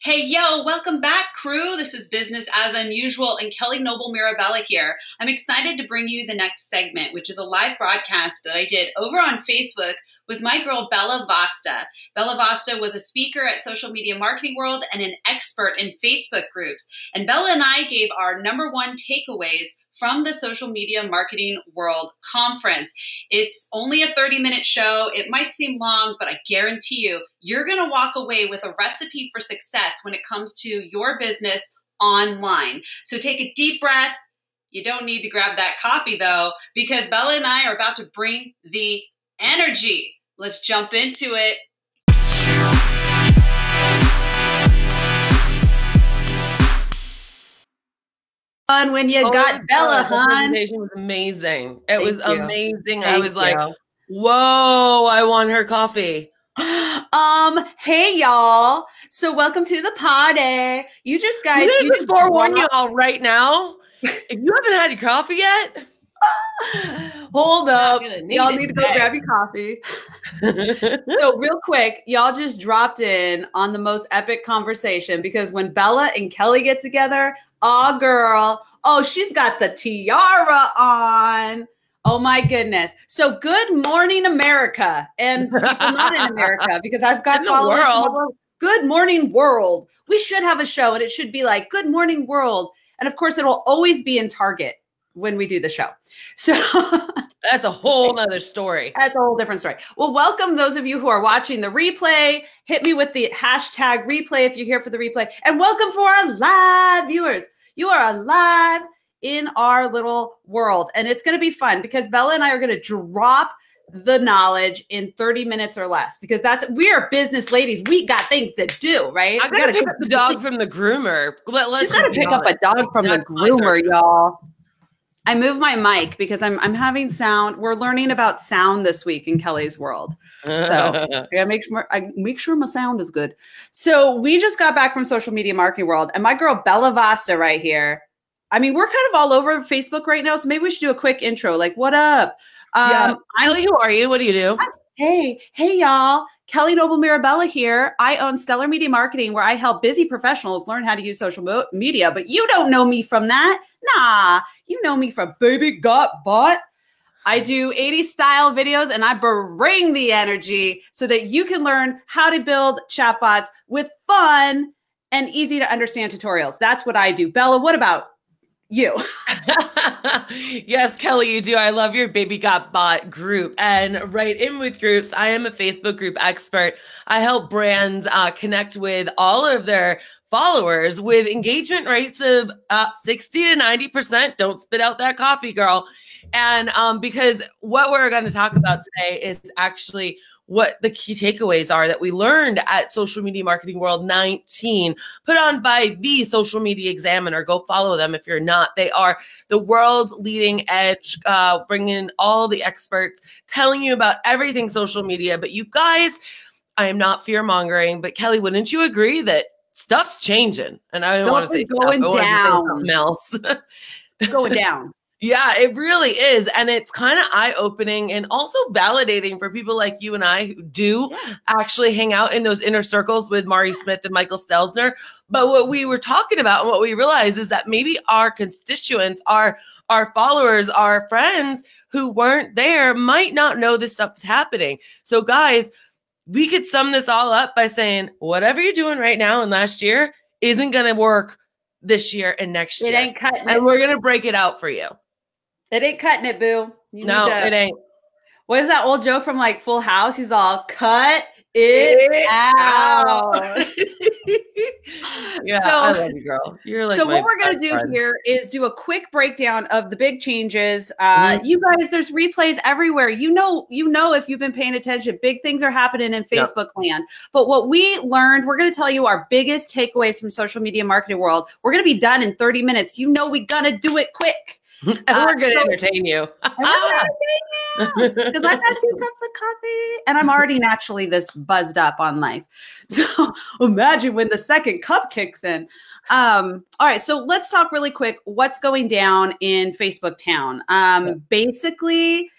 Hey, yo, welcome back, crew. This is Business as Unusual and Kelly Noble Mirabella here. I'm excited to bring you the next segment, which is a live broadcast that I did over on Facebook with my girl Bella Vasta. Bella Vasta was a speaker at Social Media Marketing World and an expert in Facebook groups. And Bella and I gave our number one takeaways from the Social Media Marketing World Conference. It's only a 30 minute show. It might seem long, but I guarantee you, you're going to walk away with a recipe for success when it comes to your business online. So take a deep breath. You don't need to grab that coffee though, because Bella and I are about to bring the energy. Let's jump into it. Fun when you oh got Bella, God, hon. presentation was amazing. It Thank was you. amazing. Thank I was you. like, whoa, I want her coffee. um, hey y'all. So welcome to the party. You just guys you just forewarn y'all right now. if you haven't had your coffee yet, Hold up. Y'all need to go grab your coffee. so, real quick, y'all just dropped in on the most epic conversation because when Bella and Kelly get together, oh, girl, oh, she's got the tiara on. Oh my goodness. So good morning, America. And people not in America, because I've got followers. World. Good morning, world. We should have a show and it should be like Good Morning World. And of course, it'll always be in Target when we do the show. So that's a whole nother story. That's a whole different story. Well, welcome those of you who are watching the replay. Hit me with the hashtag replay if you're here for the replay. And welcome for our live viewers. You are alive in our little world. And it's going to be fun because Bella and I are going to drop the knowledge in 30 minutes or less because that's we are business ladies. We got things to do, right? I gotta, pick up the dog from the groomer. Let, She's gotta pick up a dog from the groomer, y'all. I move my mic because I'm I'm having sound. We're learning about sound this week in Kelly's world. So yeah, make sure I make sure my sound is good. So we just got back from social media marketing world, and my girl Bella Vasta right here. I mean, we're kind of all over Facebook right now, so maybe we should do a quick intro. Like, what up? Um, yeah. Kelly, who are you? What do you do? I'm, hey, hey, y'all. Kelly Noble Mirabella here. I own Stellar Media Marketing, where I help busy professionals learn how to use social mo- media. But you don't know me from that. Nah, you know me from Baby Got Bot. I do 80 style videos and I bring the energy so that you can learn how to build chatbots with fun and easy to understand tutorials. That's what I do. Bella, what about you. yes, Kelly, you do. I love your Baby Got Bot group. And right in with groups, I am a Facebook group expert. I help brands uh, connect with all of their followers with engagement rates of uh, 60 to 90%. Don't spit out that coffee, girl. And um, because what we're going to talk about today is actually what the key takeaways are that we learned at Social Media Marketing World 19, put on by the Social Media Examiner. Go follow them if you're not. They are the world's leading edge, uh, bringing in all the experts, telling you about everything social media. But you guys, I am not fear mongering, but Kelly, wouldn't you agree that stuff's changing? And I don't want to say going stuff, down. something else. going down. Yeah, it really is. And it's kind of eye opening and also validating for people like you and I who do yeah. actually hang out in those inner circles with Mari Smith and Michael Stelzner. But what we were talking about and what we realized is that maybe our constituents, our our followers, our friends who weren't there might not know this stuff's happening. So guys, we could sum this all up by saying whatever you're doing right now and last year isn't going to work this year and next year. It ain't cutting and it. we're going to break it out for you. It ain't cutting it, boo. You no, it ain't. What is that old joke from like Full House? He's all cut it, it out. out. yeah, so, I love you, girl. You're like so. What we're gonna do friend. here is do a quick breakdown of the big changes. Uh, mm-hmm. You guys, there's replays everywhere. You know, you know if you've been paying attention, big things are happening in Facebook yep. land. But what we learned, we're gonna tell you our biggest takeaways from social media marketing world. We're gonna be done in 30 minutes. You know, we gonna do it quick. And uh, we're going to so, entertain you. Because I've had two cups of coffee and I'm already naturally this buzzed up on life. So imagine when the second cup kicks in. Um, all right, so let's talk really quick. What's going down in Facebook Town? Um, yeah. Basically,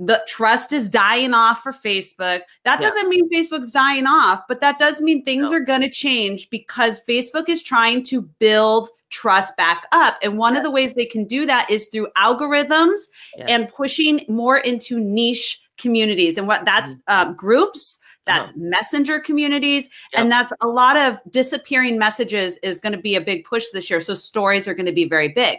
the trust is dying off for Facebook. That Yeah. doesn't mean Facebook's dying off, but that does mean things No. are going to change because Facebook is trying to build trust back up. And one of the ways they can do that is through algorithms Yes. and pushing more into niche communities. And what that's um, groups, that's messenger communities, Yep. and that's a lot of disappearing messages is going to be a big push this year. So stories are going to be very big.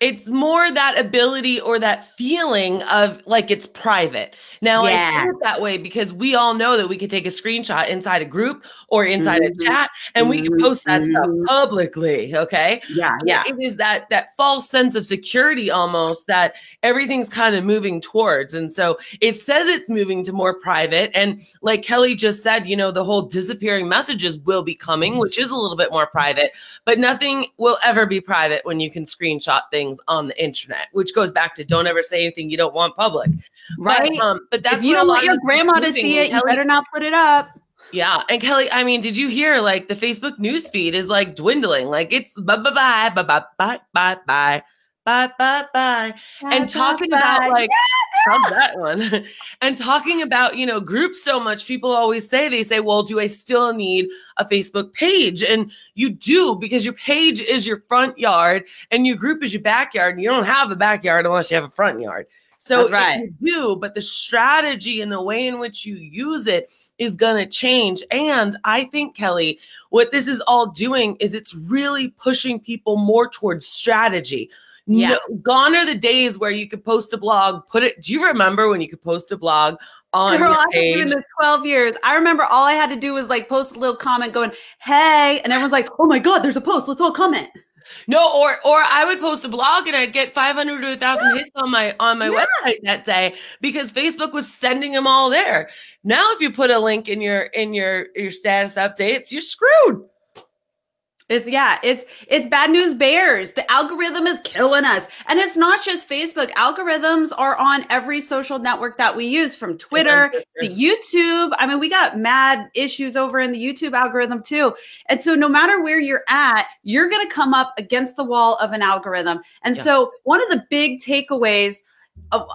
It's more that ability or that feeling of like it's private. Now I Yeah. say it that way because we all know that we could take a screenshot inside a group or inside Mhm. a chat and we can post that stuff Mhm. publicly. Okay. Yeah, yeah. It is that that false sense of security almost that everything's kind of moving towards. And so it says it's moving to more private. And like Kelly just said, you know, the whole disappearing messages will be coming, which is a little bit more private, but nothing will ever be private when you can screenshot things on the internet, which goes back to don't ever say anything you don't want public. Right. But, um, but that's if you don't want your grandma to see it, you better not put it up. yeah. And Kelly, I mean, did you hear like the Facebook news feed is like dwindling? Like it's bye bye bye bye bye bye bye bye bye bye bye. And talking about like how's that one? and talking about, you know, groups so much, people always say, they say, well, do I still need a Facebook page? And you do because your page is your front yard and your group is your backyard. And you don't have a backyard unless you have a front yard. So That's right. you do, but the strategy and the way in which you use it is going to change. And I think, Kelly, what this is all doing is it's really pushing people more towards strategy. Yeah. No, gone are the days where you could post a blog, put it. Do you remember when you could post a blog on Girl, your I've been this 12 years. I remember all I had to do was like post a little comment going, hey, and everyone's like, oh my God, there's a post. Let's all comment. No, or or I would post a blog and I'd get 500 to 1000 hits on my on my Yeah. website that day because Facebook was sending them all there. Now if you put a link in your in your your status updates, you're screwed. It's yeah, it's it's bad news bears. The algorithm is killing us. And it's not just Facebook. Algorithms are on every social network that we use from Twitter to YouTube. I mean, we got mad issues over in the YouTube algorithm too. And so no matter where you're at, you're going to come up against the wall of an algorithm. And Yeah. so one of the big takeaways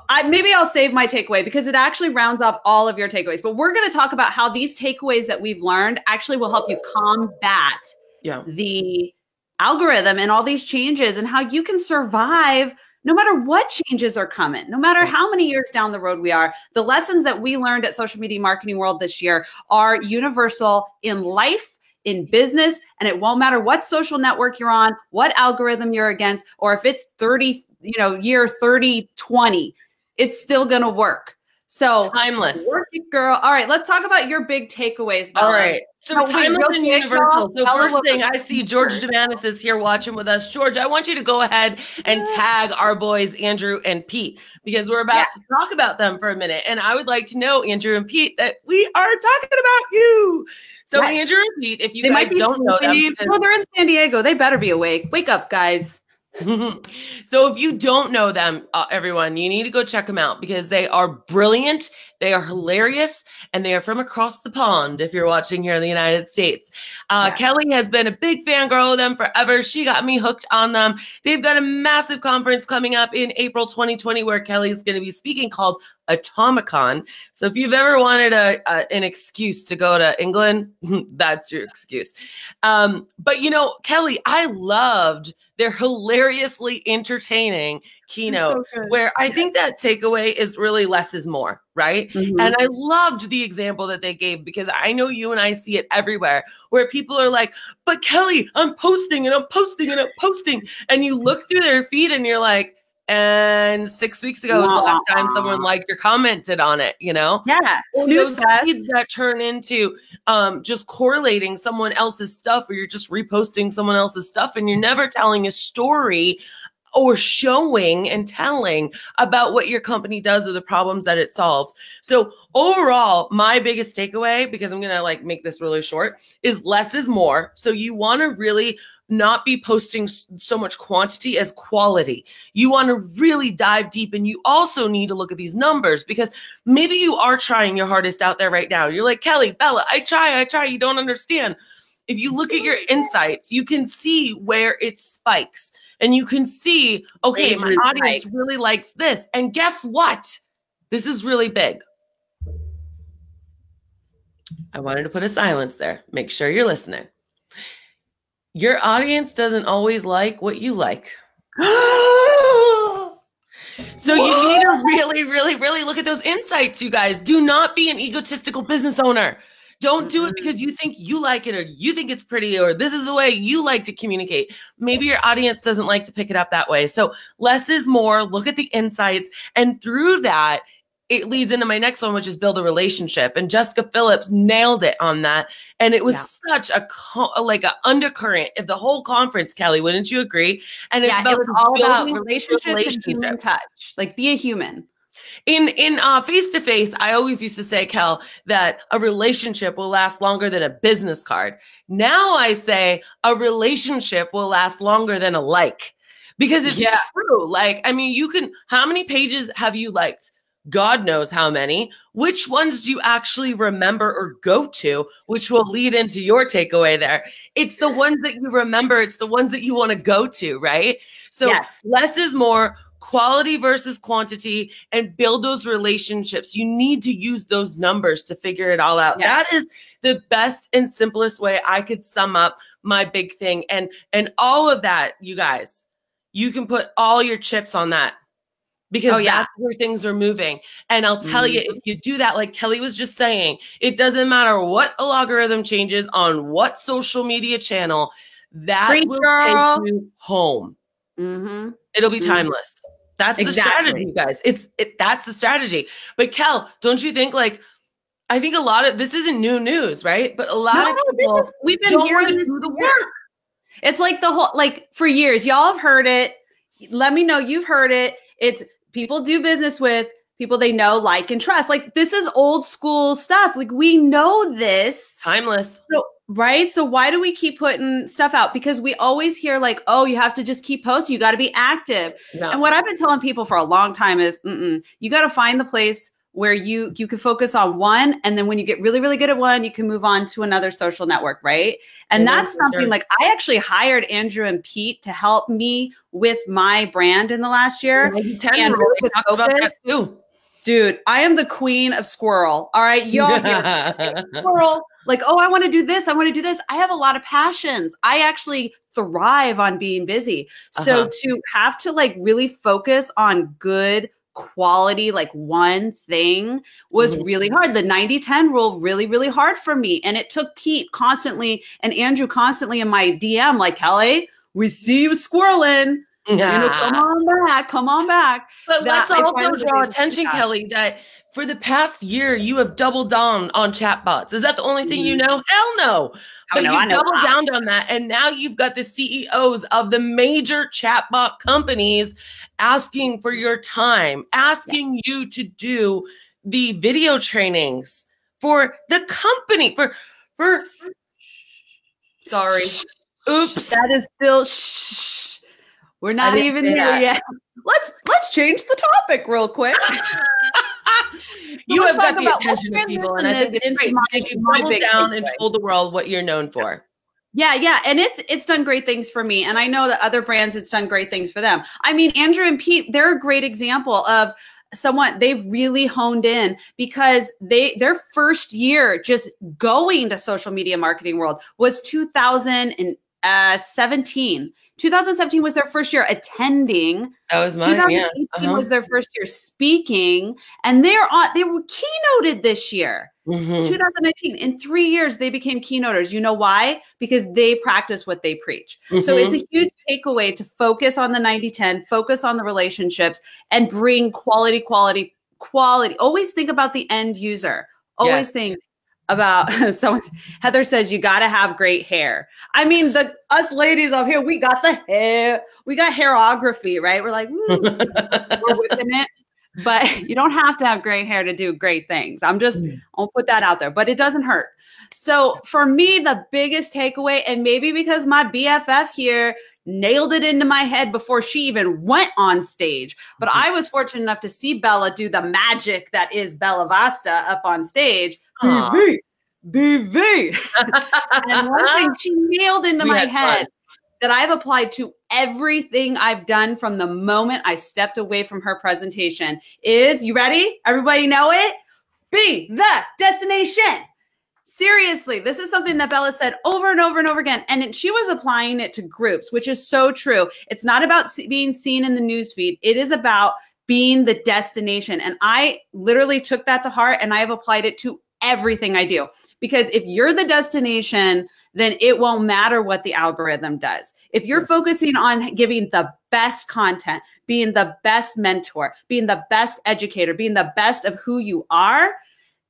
I, maybe I'll save my takeaway because it actually rounds up all of your takeaways. But we're going to talk about how these takeaways that we've learned actually will help you combat Yeah. the algorithm and all these changes and how you can survive no matter what changes are coming, no matter how many years down the road we are. The lessons that we learned at Social Media Marketing World this year are universal in life, in business, and it won't matter what social network you're on, what algorithm you're against, or if it's 30, you know, year 30, 20, it's still going to work. So, Timeless. work it, girl. All right, let's talk about your big takeaways. All right. So No, timeless and universal. So first thing I see George Demanis is here watching with us. George, I want you to go ahead and tag our boys Andrew and Pete because we're about Yeah. to talk about them for a minute. And I would like to know, Andrew and Pete, that we are talking about you. So Yes. Andrew and Pete, if you they guys might be don't know them, sleeping. because- No, they're in San Diego. They better be awake. Wake up, guys. so if you don't know them, uh, everyone, you need to go check them out because they are brilliant, they are hilarious, and they are from across the pond. If you're watching here in the United States, uh, Yeah. Kelly has been a big fangirl of them forever. She got me hooked on them. They've got a massive conference coming up in April 2020 where Kelly is going to be speaking called Atomicon. So if you've ever wanted a, a an excuse to go to England, that's your excuse. Um, but you know, Kelly, I loved their hilariously entertaining keynote where I think that takeaway is really less is more, right? Mhm. And I loved the example that they gave because I know you and I see it everywhere where people are like, but Kelly, I'm posting and I'm posting and I'm posting. And you look through their feed and you're like, and six weeks ago was the last time someone liked or commented on it, you know? yeah, snooze feeds that turn into um, just correlating someone else's stuff, or you're just reposting someone else's stuff, and you're never telling a story or showing and telling about what your company does or the problems that it solves. So overall, my biggest takeaway, because I'm gonna like make this really short, is less is more. So you want to really not be posting so much quantity as quality. You want to really dive deep and you also need to look at these numbers because maybe you are trying your hardest out there right now. You're like, Kelly, Bella, I try, I try, you don't understand. If you look at your insights, you can see where it spikes and you can see, okay, my audience really likes this. And guess what? This is really big. I wanted to put a silence there. Make sure you're listening. Your audience doesn't always like what you like. So what? you need to really, really, really look at those insights, you guys. Do not be an egotistical business owner. Don't do it mm-hmm. because you think you like it or you think it's pretty or this is the way you like to communicate. Maybe your audience doesn't like to pick it up that way. So less is more. Look at the insights. And through that, it leads into my next one, which is build a relationship. And Jessica Phillips nailed it on that. And it was yeah. such a like a undercurrent of the whole conference, Kelly. Wouldn't you agree? And it's yeah, about it was all about relationships, relationships and human touch. Like be a human. In in uh face to face, I always used to say, Kel, that a relationship will last longer than a business card. Now I say a relationship will last longer than a like because it's yeah. true. Like, I mean, you can. How many pages have you liked? God knows how many. Which ones do you actually remember or go to, which will lead into your takeaway there? It's the ones that you remember, it's the ones that you want to go to, right? So yes. less is more, quality versus quantity, and build those relationships. You need to use those numbers to figure it all out. That is the best and simplest way I could sum up my big thing. And and all of that, you guys, you can put all your chips on that because oh, yeah. that's where things are moving. And I'll tell mm-hmm. you, if you do that, like Kelly was just saying, it doesn't matter what a logarithm changes on what social media channel, that Great will girl. take you home. Mm-hmm. It'll be mm-hmm. timeless. That's exactly. the strategy, you guys. It's it, that's the strategy. But Kel, don't you think like I think a lot of this isn't new news, right? But a lot no, of people is, we've been hearing this the work. It's like the whole like for years, y'all have heard it. Let me know you've heard it. It's people do business with people they know, like, and trust. Like this is old school stuff. Like we know this. Timeless. So right. So why do we keep putting stuff out? Because we always hear like, oh, you have to just keep posting. You got to be active. No. And what I've been telling people for a long time is, you got to find the place where you you can focus on one and then when you get really really good at one you can move on to another social network right? And that's something sure. like i actually hired andrew and pete to help me with my brand in the last year and really talk about that too. Dude i am the queen of squirrel all right? Y'all squirrel like oh i want to do this i want to do this. I have a lot of passions. I actually thrive on being busy. So uh-huh. to have to like really focus on good quality like one thing was mm-hmm. really hard the 90 10 rule really really hard for me and it took pete constantly and andrew constantly in my dm like kelly we see you squirreling yeah. you know come on back come on back but that let's also draw attention kelly that for the past year you have doubled down on chatbots is that the only thing you mm. know hell no Oh, but no, you doubled down on that. And now you've got the CEOs of the major chatbot companies asking for your time, asking yeah. you to do the video trainings for the company, for, for, sorry. Oops. That is still, shh. We're not even here that. yet. Let's, let's change the topic real quick. you have got the attention of people, and I think it's great my, you doubled down and told the world what you're known for. Yeah, yeah, and it's it's done great things for me, and I know that other brands it's done great things for them. I mean, Andrew and Pete, they're a great example of someone they've really honed in because they their first year just going to social media marketing world was 2017 uh, 17. 2017 was their first year attending. That was mine. 2018 yeah. uh-huh. was their first year speaking, and they're on. They were keynoted this year. Mm-hmm. 2019. In three years, they became keynoters. You know why? Because they practice what they preach. Mm-hmm. So it's a huge takeaway to focus on the 90 10, focus on the relationships, and bring quality, quality, quality. Always think about the end user. Always yes. think about someone heather says you got to have great hair. I mean the us ladies up here we got the hair we got hairography right? We're like hmm, we're whipping it but you don't have to have gray hair to do great things i'm just mm. i'll put that out there but it doesn't hurt so for me the biggest takeaway and maybe because my bff here nailed it into my head before she even went on stage but mm-hmm. i was fortunate enough to see bella do the magic that is bella vasta up on stage BV, BV. and one thing she nailed into we my head fun. That I've applied to everything I've done from the moment I stepped away from her presentation is you ready? Everybody know it? Be the destination. Seriously, this is something that Bella said over and over and over again. And she was applying it to groups, which is so true. It's not about being seen in the newsfeed, it is about being the destination. And I literally took that to heart and I have applied it to everything I do. Because if you're the destination, then it won't matter what the algorithm does. If you're focusing on giving the best content, being the best mentor, being the best educator, being the best of who you are,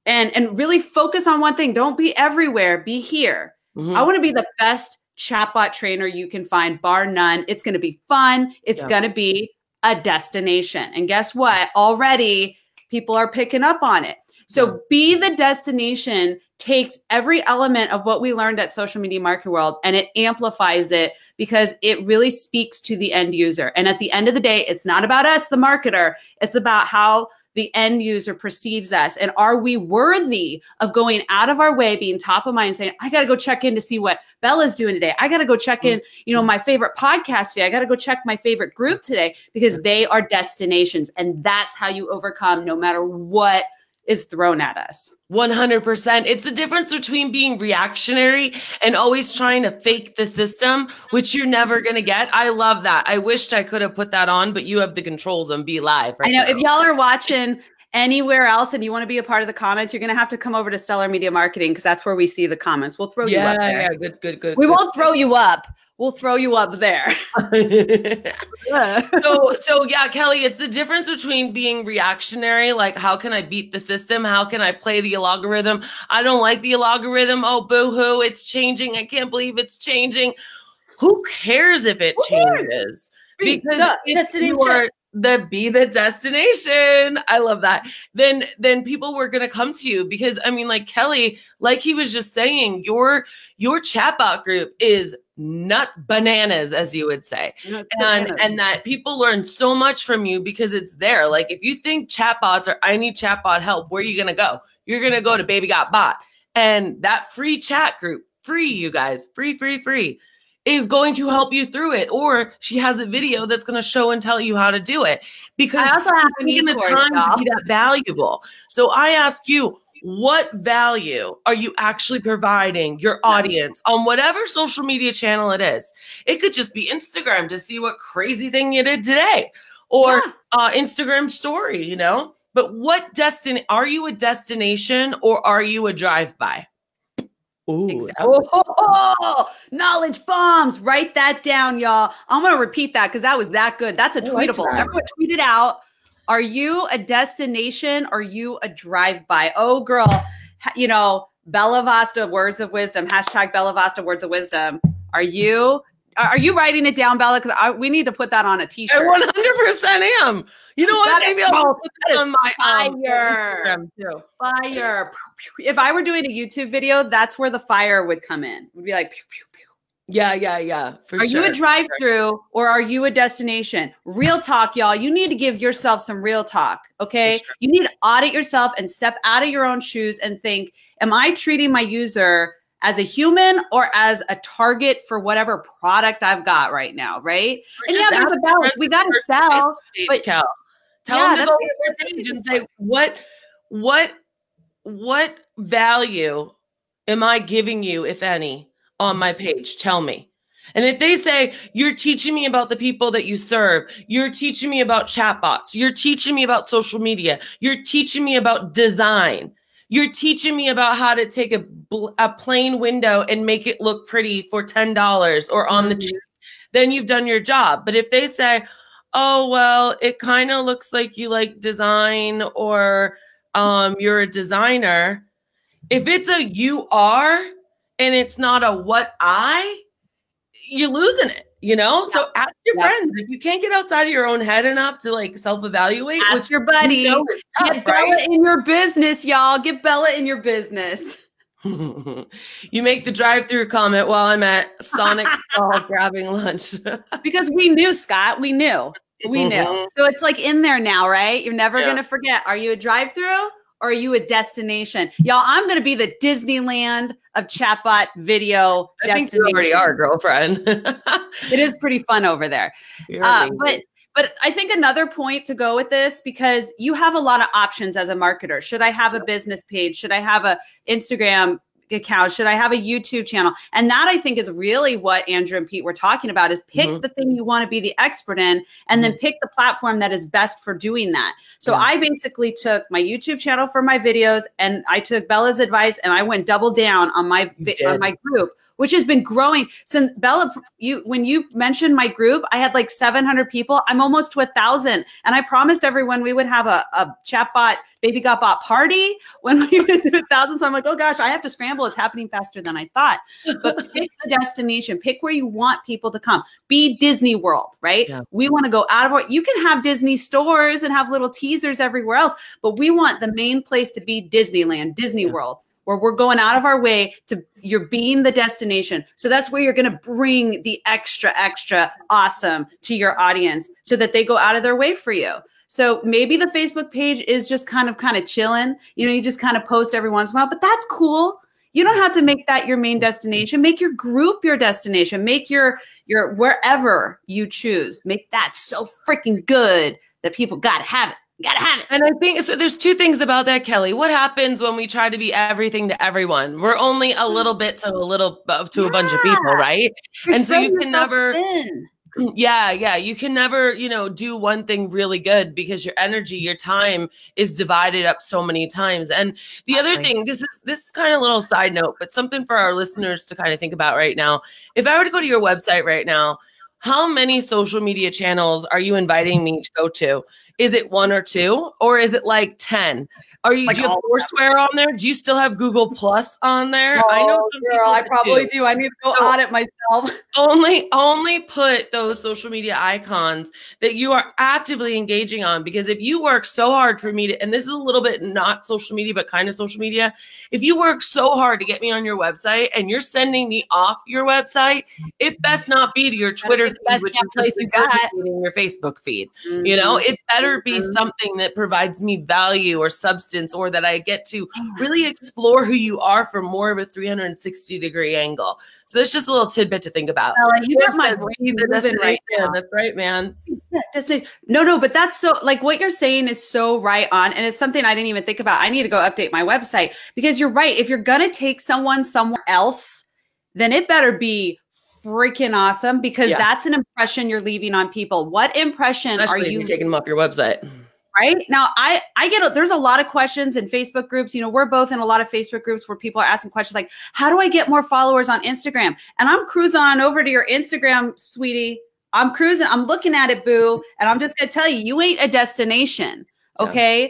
and, and really focus on one thing, don't be everywhere, be here. Mm-hmm. I want to be the best chatbot trainer you can find, bar none. It's going to be fun, it's yeah. going to be a destination. And guess what? Already people are picking up on it. So be the destination takes every element of what we learned at social media marketing world and it amplifies it because it really speaks to the end user. And at the end of the day, it's not about us, the marketer. It's about how the end user perceives us. And are we worthy of going out of our way being top of mind saying i got to go check in to see what bella's doing today. I got to go check in mm-hmm. you know my favorite podcast today. I got to go check my favorite group today because they are destinations and that's how you overcome no matter what is thrown at us. 100%. It's the difference between being reactionary and always trying to fake the system, which you're never going to get. I love that. I wished I could have put that on, but you have the controls on BeLive. Right I know. Now. If y'all are watching anywhere else and you want to be a part of the comments, you're going to have to come over to Stellar Media Marketing because that's where we see the comments. We'll throw yeah, you up there. Yeah, good, good, good. We good, won't throw you up we'll throw you up there. so so yeah, Kelly, it's the difference between being reactionary, like how can I beat the system? How can I play the algorithm? I don't like the algorithm. Oh, boo-hoo, it's changing. I can't believe it's changing. Who cares if it Who changes? Cares? Because if you are the be the destination. I love that. Then then people were going to come to you because i mean like kelly like he was just saying your your chatbot group is nut bananas as you would say. Nut and bananas. and that people learn so much from you because it's there. Like if you think chatbots or i need chatbot help where are you going to go? You're going to go to baby got bot. And that free chat group free you guys free free free is going to help you through it or she has a video that's going to show and tell you how to do it because I also have taking the time to be that valuable so i ask you what value are you actually providing your audience on whatever social media channel it is? It could just be Instagram to see what crazy thing you did today or yeah. uh, Instagram story, you know? But what destination are you a destination or are you a drive by? Ooh, exactly. oh, knowledge bombs. Write that down, y'all. I'm going to repeat that because that was that good. That's a tweetable. Everyone tweet it out. Are you a destination? Are you a drive by? Oh, girl, you know, Bella Vasta words of wisdom, hashtag Bella Vasta words of wisdom. Are you? Are you writing it down, Bella? Because we need to put that on a t-shirt. I 100% am. You know what? Maybe I'll put that on my um, fire. Um, too. Fire. If I were doing a YouTube video, that's where the fire would come in. It would be like pew, pew, pew. Yeah, yeah, yeah. are sure. you a drive through or are you a destination? Real talk, y'all. You need to give yourself some real talk. Okay. Sure. You need to audit yourself and step out of your own shoes and think, am I treating my user as a human or as a target for whatever product I've got right now? Right. Or and yeah, there's a balance. We got to sell. But, Cal. Tell yeah, them to go to their page and say, what, what, what value am I giving you, if any? on my page. Tell me. And if they say, you're teaching me about the people that you serve, you're teaching me about chatbots, you're teaching me about social media, you're teaching me about design, you're teaching me about how to take a, a plain window and make it look pretty for $10 or on the mm-hmm. then you've done your job. But if they say, oh, well, it kind of looks like you like design or um, you're a designer, if it's a you are, and it's not a what I, you're losing it. You know, so ask your friends if you can't get outside of your own head enough to like self-evaluate. Ask your buddy. You know tough, Get Bella in your business, y'all. Get Bella in your business. you make the drive-through comment while I'm at Sonic stall grabbing lunch because we knew Scott. We knew. We knew. Mm-hmm. So it's like in there now, right? You're never yeah. gonna forget. Are you a drive-through or are you a destination? Y'all, I'm going to be the Disneyland of chatbot video I destination. Think you already are, girlfriend. it is pretty fun over there. Uh, but but I think another point to go with this because you have a lot of options as a marketer. Should I have a business page? Should I have a Instagram account? Should I have a YouTube channel? And that I think is really what Andrew and Pete were talking about is pick mm-hmm. the thing you want to be the expert in and mm-hmm. then pick the platform that is best for doing that. So yeah. I basically took my YouTube channel for my videos and I took Bella's advice and I went double down on my on my group which has been growing since Bella. You when you mentioned my group, I had like 700 people. I'm almost to a thousand, and I promised everyone we would have a, a chatbot baby got bot party when we went to a thousand. So I'm like, oh gosh, I have to scramble. It's happening faster than I thought. But pick the destination, pick where you want people to come. Be Disney World, right? Yeah. We want to go out of our, you can have Disney stores and have little teasers everywhere else, but we want the main place to be Disneyland, Disney yeah. World where we're going out of our way to you're being the destination. So that's where you're going to bring the extra, extra awesome to your audience so that they go out of their way for you. So maybe the Facebook page is just kind of kind of chilling. You know, you just kind of post every once in a while, but that's cool. You don't have to make that your main destination. Make your group your destination. Make your your wherever you choose. Make that so freaking good that people got to have it gotta have it. And I think so. There's two things about that, Kelly. What happens when we try to be everything to everyone? We're only a little bit to a little to yeah. a bunch of people, right? You're and so you can never. Mm, yeah, yeah. You can never, you know, do one thing really good because your energy, your time is divided up so many times. And the other thing, this is this is kind of a little side note, but something for our listeners to kind of think about right now. If I were to go to your website right now, how many social media channels are you inviting me to go to? Is it one or two, or is it like 10? Are you like do you have Foursquare on there? Do you still have Google Plus on there? Oh, I know girl, I probably do. do. I need to go so audit myself. Only only put those social media icons that you are actively engaging on because if you work so hard for me to and this is a little bit not social media but kind of social media, if you work so hard to get me on your website and you're sending me off your website, it best not be to your Twitter feed, which is just your Facebook feed. Mm-hmm. You know, it better be mm-hmm. something that provides me value or substance or that I get to really explore who you are from more of a 360 degree angle. So that's just a little tidbit to think about. Well, you got my brain moving right now. That's right, man. No, no, but that's so like what you're saying is so right on. And it's something I didn't even think about. I need to go update my website because you're right. If you're going to take someone somewhere else, then it better be freaking awesome because yeah. that's an impression you're leaving on people. What impression Especially are you taking them off your website? right now i i get a, there's a lot of questions in facebook groups you know we're both in a lot of facebook groups where people are asking questions like how do i get more followers on instagram and i'm cruising on over to your instagram sweetie i'm cruising i'm looking at it boo and i'm just gonna tell you you ain't a destination okay yeah.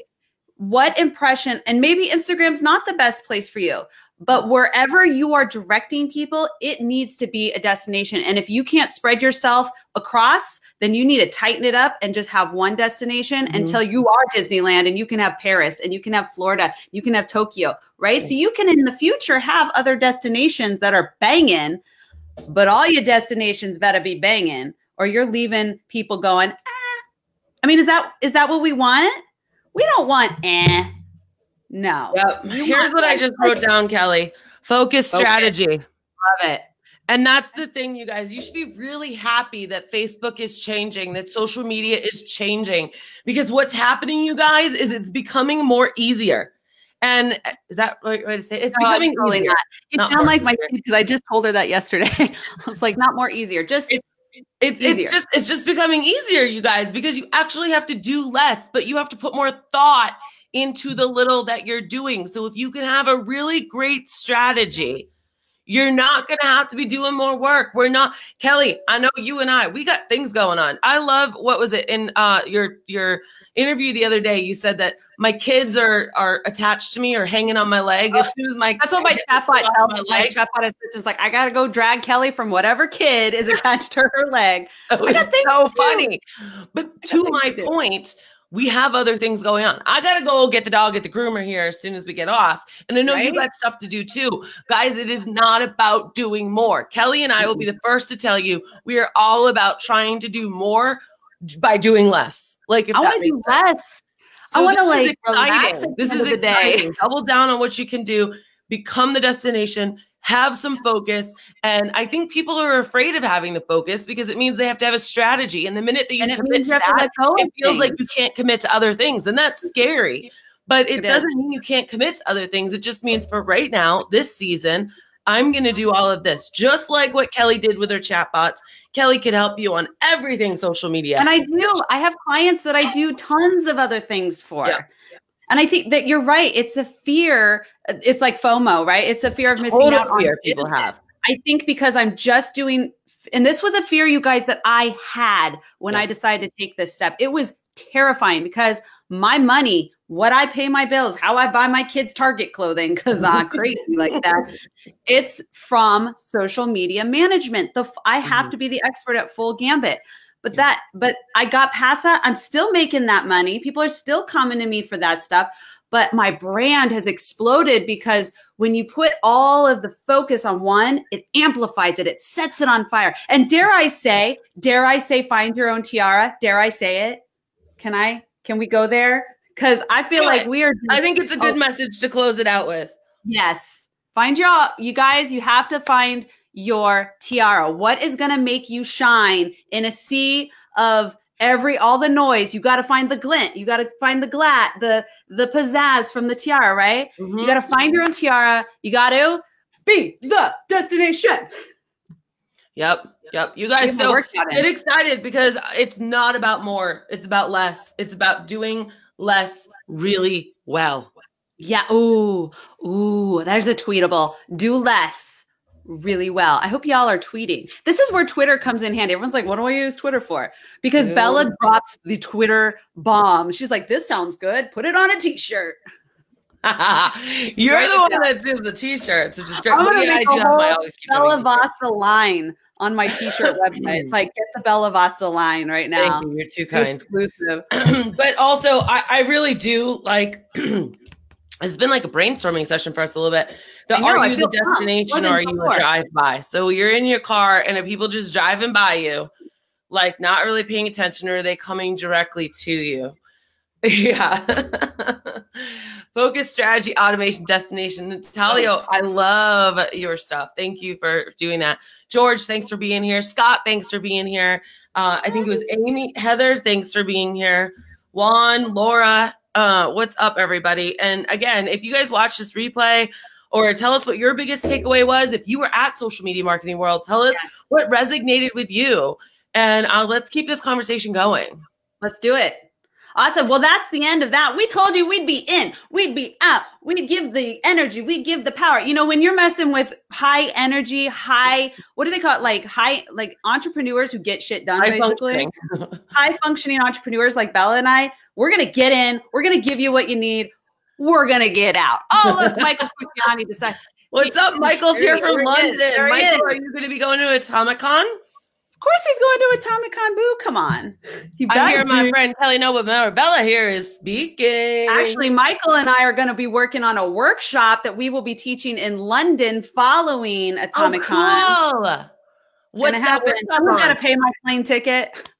what impression and maybe instagram's not the best place for you but wherever you are directing people, it needs to be a destination. And if you can't spread yourself across, then you need to tighten it up and just have one destination mm-hmm. until you are Disneyland and you can have Paris and you can have Florida, you can have Tokyo, right? So you can in the future have other destinations that are banging, but all your destinations better be banging or you're leaving people going, eh. I mean, is that is that what we want? We don't want eh no. Yep. Here's what I just wrote down, Kelly. Focus strategy. Love it. And that's the thing, you guys. You should be really happy that Facebook is changing, that social media is changing, because what's happening, you guys, is it's becoming more easier. And uh, is that right way to say it? It's no, becoming really easier. Not. You not sound like easier. my kid because I just told her that yesterday. I was like, not more easier, just it's, it's, it's just it's just becoming easier, you guys, because you actually have to do less, but you have to put more thought into the little that you're doing. So if you can have a really great strategy, you're not going to have to be doing more work. We're not Kelly, I know you and I, we got things going on. I love what was it in uh your your interview the other day you said that my kids are are attached to me or hanging on my leg as soon as my That's what my chatbot tells my, my chatbot assistant's like I got to go drag Kelly from whatever kid is attached to her leg. I got so funny. But to my point, we have other things going on. I gotta go get the dog at the groomer here as soon as we get off. And I know right? you got stuff to do too. Guys, it is not about doing more. Kelly and I will be the first to tell you we are all about trying to do more by doing less. Like if I want to do sense. less. So I want to like relax. This is exciting. Double down on what you can do. Become the destination. Have some focus. And I think people are afraid of having the focus because it means they have to have a strategy. And the minute that you and commit to that, it feels things. like you can't commit to other things. And that's scary. But it, it doesn't is. mean you can't commit to other things. It just means for right now, this season, I'm going to do all of this, just like what Kelly did with her chatbots. Kelly could help you on everything social media. And I do. I have clients that I do tons of other things for. Yeah. And I think that you're right. It's a fear. It's like FOMO, right? It's a fear of missing Total out fear on people have. I think because I'm just doing, and this was a fear, you guys, that I had when yeah. I decided to take this step. It was terrifying because my money what I pay my bills, how I buy my kids' Target clothing because I'm crazy like that. It's from social media management. The I have mm-hmm. to be the expert at full gambit. But that, but I got past that. I'm still making that money. People are still coming to me for that stuff. But my brand has exploded because when you put all of the focus on one, it amplifies it, it sets it on fire. And dare I say, dare I say, find your own tiara? Dare I say it? Can I? Can we go there? because I feel like we are. I think it's a good oh, message to close it out with. Yes, find your you guys. You have to find your tiara. What is going to make you shine in a sea of every all the noise? You got to find the glint. You got to find the glat, the the pizzazz from the tiara. Right? Mm-hmm. You got to find your own tiara. You got to be the destination. Yep. Yep. You guys so get excited because it's not about more. It's about less. It's about doing less really well. Yeah. Ooh, ooh, there's a tweetable. Do less really well. I hope y'all are tweeting. This is where Twitter comes in handy. Everyone's like, what do I use Twitter for? Because Bella drops the Twitter bomb. She's like, this sounds good. Put it on a t shirt. You're right the one that does the t-shirts, which is great. I'm gonna make a whole Bella Vasta line on my t-shirt website. It's like get the Bella Vasta line right now. Thank you. You're too kind. Exclusive. but also, I, I really do like. it's been like a brainstorming session for us a little bit. The, know, are you the destination or are you a drive by? So you're in your car and people just driving by you, like not really paying attention, or are they coming directly to you? Yeah. Focus strategy, automation, destination. Natalio, I love your stuff. Thank you for doing that. George, thanks for being here. Scott, thanks for being here. Uh, I think it was Amy. Heather, thanks for being here. Juan, Laura, uh, what's up, everybody? And again, if you guys watch this replay or tell us what your biggest takeaway was, if you were at Social Media Marketing World, tell us yes. what resonated with you. And uh, let's keep this conversation going. Let's do it. Awesome. Well, that's the end of that. We told you we'd be in, we'd be out, we'd give the energy, we give the power. You know, when you're messing with high energy, high, what do they call it? Like high, like entrepreneurs who get shit done, high basically. Functioning. high functioning entrepreneurs like Bella and I, we're going to get in, we're going to give you what you need, we're going to get out. Oh, look, Michael Cruciani decided. What's up? Michael's here from London. Michael, are you going to be going to Atomicon? Of course he's going to Atomicon Boo. Come on. I hear my friend Kelly Noble Mirabella here is speaking. Actually, Michael and I are going to be working on a workshop that we will be teaching in London following Atomicon. Oh, cool. What's happen? Who's got to pay my plane ticket?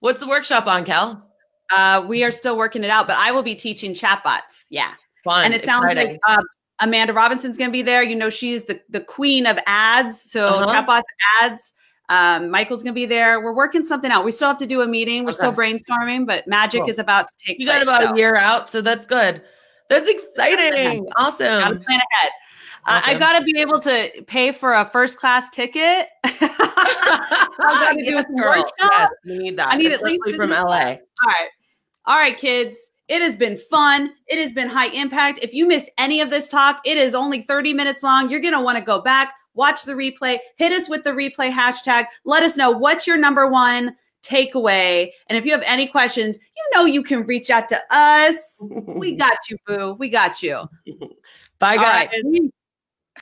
What's the workshop on, Cal? Uh, we are still working it out, but I will be teaching chatbots. Yeah. Fun. And it sounds exciting. like uh, Amanda Robinson's going to be there. You know, she's the, the queen of ads. So uh-huh. chatbots ads. Um, Michael's going to be there. We're working something out. We still have to do a meeting. We're okay. still brainstorming, but magic cool. is about to take you place. got about so. a year out. So that's good. That's exciting. Awesome. Gotta plan ahead. Uh, I got to be able to pay for a first class ticket. I got to do a workshop. Yes, we need that. I need at least from LA. All right. All right, kids. It has been fun. It has been high impact. If you missed any of this talk, it is only 30 minutes long. You're going to want to go back, watch the replay, hit us with the replay hashtag. Let us know what's your number one takeaway. And if you have any questions, you know you can reach out to us. we got you, boo. We got you. Bye, guys.